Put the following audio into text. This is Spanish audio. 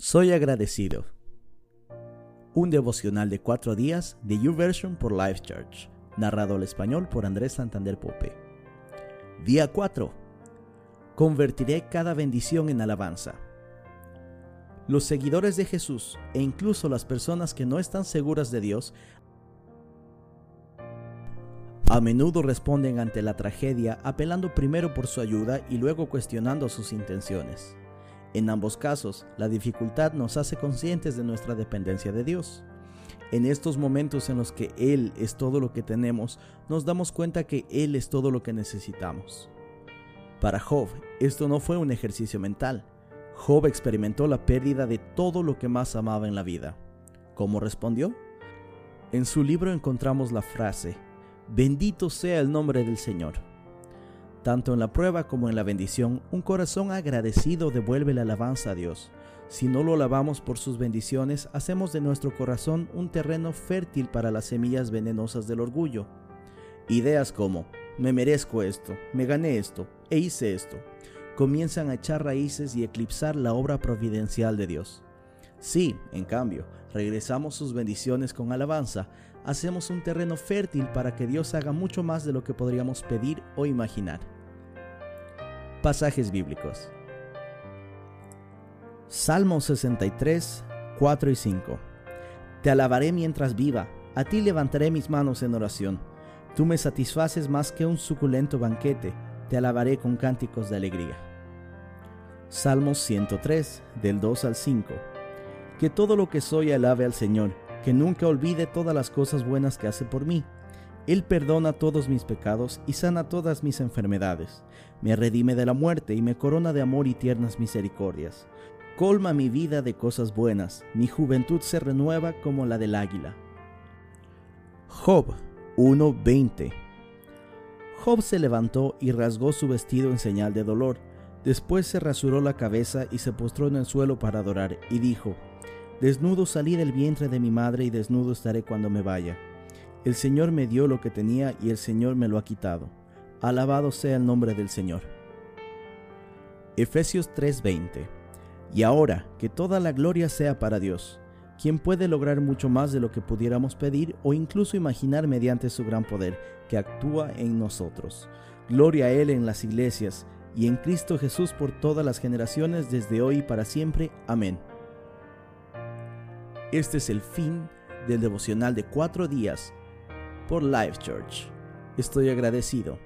Soy agradecido. Un devocional de cuatro días de YouVersion por Life Church, narrado al español por Andrés Santander Pope. Día 4. Convertiré cada bendición en alabanza. Los seguidores de Jesús e incluso las personas que no están seguras de Dios a menudo responden ante la tragedia apelando primero por su ayuda y luego cuestionando sus intenciones. En ambos casos, la dificultad nos hace conscientes de nuestra dependencia de Dios. En estos momentos en los que Él es todo lo que tenemos, nos damos cuenta que Él es todo lo que necesitamos. Para Job, esto no fue un ejercicio mental. Job experimentó la pérdida de todo lo que más amaba en la vida. ¿Cómo respondió? En su libro encontramos la frase, Bendito sea el nombre del Señor. Tanto en la prueba como en la bendición, un corazón agradecido devuelve la alabanza a Dios. Si no lo alabamos por sus bendiciones, hacemos de nuestro corazón un terreno fértil para las semillas venenosas del orgullo. Ideas como, me merezco esto, me gané esto e hice esto, comienzan a echar raíces y eclipsar la obra providencial de Dios. Si, en cambio, regresamos sus bendiciones con alabanza, hacemos un terreno fértil para que Dios haga mucho más de lo que podríamos pedir o imaginar. Pasajes bíblicos. Salmo 63, 4 y 5. Te alabaré mientras viva, a ti levantaré mis manos en oración. Tú me satisfaces más que un suculento banquete, te alabaré con cánticos de alegría. Salmos 103, del 2 al 5. Que todo lo que soy alabe al Señor, que nunca olvide todas las cosas buenas que hace por mí él perdona todos mis pecados y sana todas mis enfermedades. Me redime de la muerte y me corona de amor y tiernas misericordias. Colma mi vida de cosas buenas, mi juventud se renueva como la del águila. Job 1:20 Job se levantó y rasgó su vestido en señal de dolor. Después se rasuró la cabeza y se postró en el suelo para adorar, y dijo, Desnudo salí del vientre de mi madre y desnudo estaré cuando me vaya. El Señor me dio lo que tenía y el Señor me lo ha quitado. Alabado sea el nombre del Señor. Efesios 3:20 Y ahora, que toda la gloria sea para Dios, quien puede lograr mucho más de lo que pudiéramos pedir o incluso imaginar mediante su gran poder, que actúa en nosotros. Gloria a Él en las iglesias y en Cristo Jesús por todas las generaciones, desde hoy y para siempre. Amén. Este es el fin del devocional de cuatro días por Life Church. Estoy agradecido